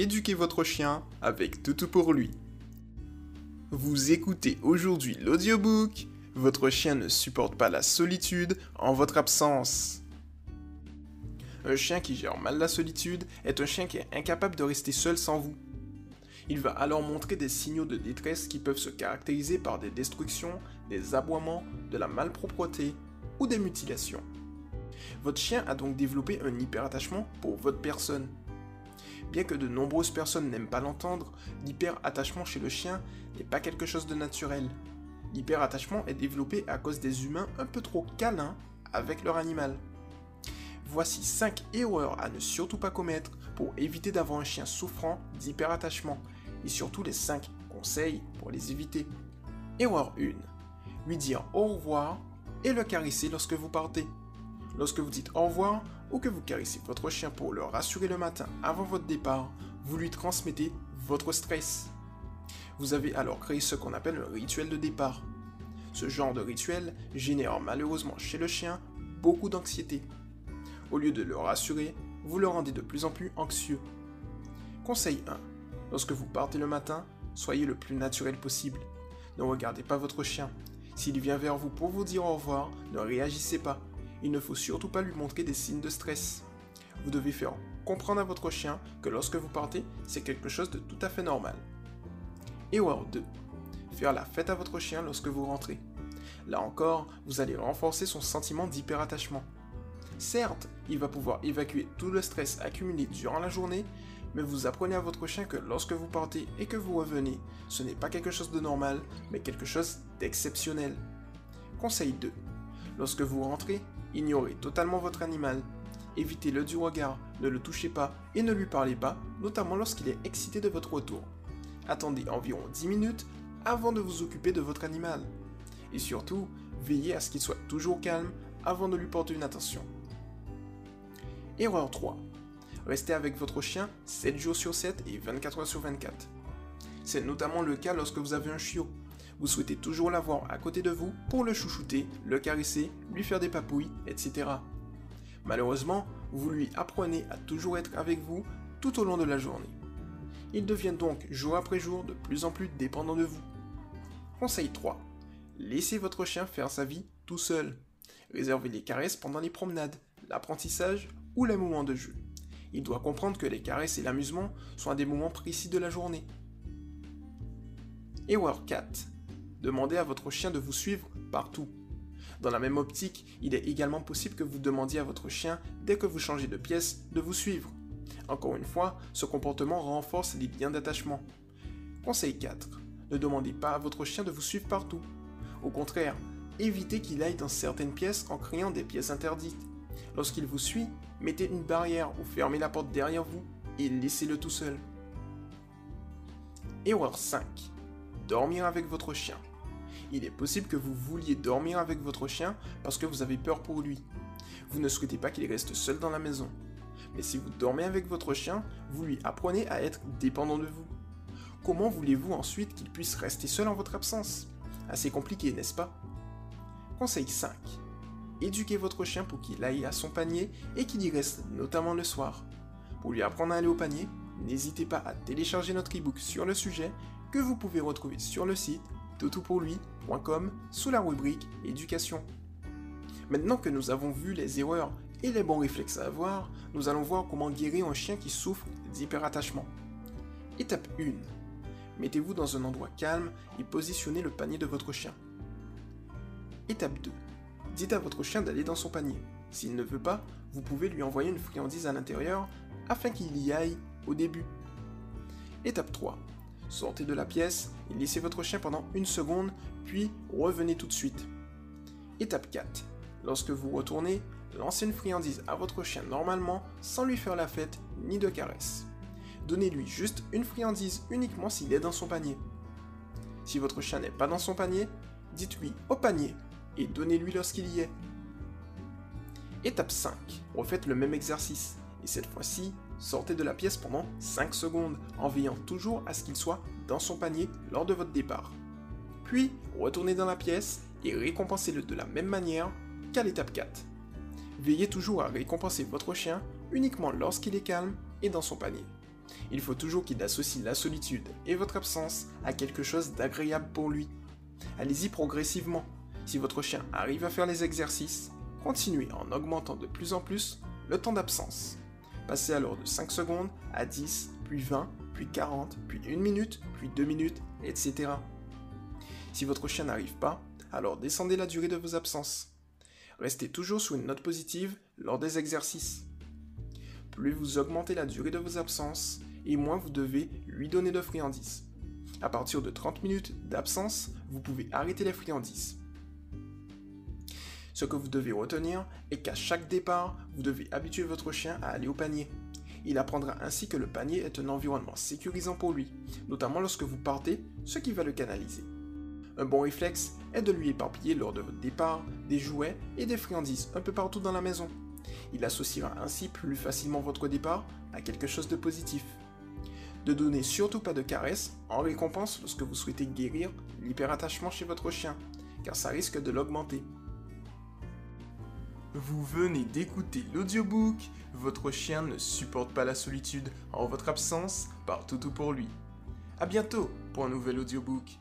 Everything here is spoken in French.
éduquez votre chien avec Toutou pour lui. Vous écoutez aujourd'hui l'audiobook Votre chien ne supporte pas la solitude en votre absence. Un chien qui gère mal la solitude est un chien qui est incapable de rester seul sans vous. Il va alors montrer des signaux de détresse qui peuvent se caractériser par des destructions, des aboiements, de la malpropreté ou des mutilations. Votre chien a donc développé un hyperattachement pour votre personne. Bien que de nombreuses personnes n'aiment pas l'entendre, l'hyperattachement chez le chien n'est pas quelque chose de naturel. L'hyperattachement est développé à cause des humains un peu trop câlins avec leur animal. Voici 5 erreurs à ne surtout pas commettre pour éviter d'avoir un chien souffrant d'hyperattachement et surtout les 5 conseils pour les éviter. Erreur 1. Lui dire au revoir et le caresser lorsque vous partez. Lorsque vous dites au revoir ou que vous caressez votre chien pour le rassurer le matin avant votre départ, vous lui transmettez votre stress. Vous avez alors créé ce qu'on appelle un rituel de départ. Ce genre de rituel génère malheureusement chez le chien beaucoup d'anxiété. Au lieu de le rassurer, vous le rendez de plus en plus anxieux. Conseil 1. Lorsque vous partez le matin, soyez le plus naturel possible. Ne regardez pas votre chien. S'il vient vers vous pour vous dire au revoir, ne réagissez pas. Il ne faut surtout pas lui montrer des signes de stress. Vous devez faire comprendre à votre chien que lorsque vous partez, c'est quelque chose de tout à fait normal. Erreur 2. Faire la fête à votre chien lorsque vous rentrez. Là encore, vous allez renforcer son sentiment d'hyperattachement. Certes, il va pouvoir évacuer tout le stress accumulé durant la journée, mais vous apprenez à votre chien que lorsque vous partez et que vous revenez, ce n'est pas quelque chose de normal, mais quelque chose d'exceptionnel. Conseil 2. Lorsque vous rentrez, ignorez totalement votre animal. Évitez-le du regard, ne le touchez pas et ne lui parlez pas, notamment lorsqu'il est excité de votre retour. Attendez environ 10 minutes avant de vous occuper de votre animal. Et surtout, veillez à ce qu'il soit toujours calme avant de lui porter une attention. Erreur 3. Restez avec votre chien 7 jours sur 7 et 24 heures sur 24. C'est notamment le cas lorsque vous avez un chiot. Vous souhaitez toujours l'avoir à côté de vous pour le chouchouter, le caresser, lui faire des papouilles, etc. Malheureusement, vous lui apprenez à toujours être avec vous tout au long de la journée. Il devient donc jour après jour de plus en plus dépendant de vous. Conseil 3. Laissez votre chien faire sa vie tout seul. Réservez les caresses pendant les promenades, l'apprentissage ou les moments de jeu. Il doit comprendre que les caresses et l'amusement sont à des moments précis de la journée. Erreur 4. Demandez à votre chien de vous suivre partout. Dans la même optique, il est également possible que vous demandiez à votre chien, dès que vous changez de pièce, de vous suivre. Encore une fois, ce comportement renforce les liens d'attachement. Conseil 4. Ne demandez pas à votre chien de vous suivre partout. Au contraire, évitez qu'il aille dans certaines pièces en créant des pièces interdites. Lorsqu'il vous suit, mettez une barrière ou fermez la porte derrière vous et laissez-le tout seul. Erreur 5. Dormir avec votre chien. Il est possible que vous vouliez dormir avec votre chien parce que vous avez peur pour lui. Vous ne souhaitez pas qu'il reste seul dans la maison. Mais si vous dormez avec votre chien, vous lui apprenez à être dépendant de vous. Comment voulez-vous ensuite qu'il puisse rester seul en votre absence? Assez compliqué, n'est-ce pas? Conseil 5. Éduquez votre chien pour qu'il aille à son panier et qu'il y reste, notamment le soir. Pour lui apprendre à aller au panier, n'hésitez pas à télécharger notre e-book sur le sujet que vous pouvez retrouver sur le site toutoutpourlui.com sous la rubrique éducation. Maintenant que nous avons vu les erreurs et les bons réflexes à avoir, nous allons voir comment guérir un chien qui souffre d'hyperattachement. Étape 1. Mettez-vous dans un endroit calme et positionnez le panier de votre chien. Étape 2. Dites à votre chien d'aller dans son panier. S'il ne veut pas, vous pouvez lui envoyer une friandise à l'intérieur afin qu'il y aille au début. Étape 3. Sortez de la pièce et laissez votre chien pendant une seconde, puis revenez tout de suite. Étape 4. Lorsque vous retournez, lancez une friandise à votre chien normalement sans lui faire la fête ni de caresse. Donnez-lui juste une friandise uniquement s'il est dans son panier. Si votre chien n'est pas dans son panier, dites-lui au panier et donnez-lui lorsqu'il y est. Étape 5. Refaites le même exercice et cette fois-ci, sortez de la pièce pendant 5 secondes en veillant toujours à ce qu'il soit dans son panier lors de votre départ. Puis, retournez dans la pièce et récompensez-le de la même manière qu'à l'étape 4. Veillez toujours à récompenser votre chien uniquement lorsqu'il est calme et dans son panier. Il faut toujours qu'il associe la solitude et votre absence à quelque chose d'agréable pour lui. Allez-y progressivement. Si votre chien arrive à faire les exercices, continuez en augmentant de plus en plus le temps d'absence. Passez alors de 5 secondes à 10, puis 20, puis 40, puis 1 minute, puis 2 minutes, etc. Si votre chien n'arrive pas, alors descendez la durée de vos absences. Restez toujours sur une note positive lors des exercices. Plus vous augmentez la durée de vos absences, et moins vous devez lui donner de friandises. À partir de 30 minutes d'absence, vous pouvez arrêter les friandises. Ce que vous devez retenir est qu'à chaque départ, vous devez habituer votre chien à aller au panier. Il apprendra ainsi que le panier est un environnement sécurisant pour lui, notamment lorsque vous partez, ce qui va le canaliser. Un bon réflexe est de lui éparpiller lors de votre départ des jouets et des friandises un peu partout dans la maison. Il associera ainsi plus facilement votre départ à quelque chose de positif. De donner surtout pas de caresses en récompense lorsque vous souhaitez guérir l'hyperattachement chez votre chien, car ça risque de l'augmenter. Vous venez d'écouter l'audiobook Votre chien ne supporte pas la solitude en votre absence par Toutou pour lui. A bientôt pour un nouvel audiobook.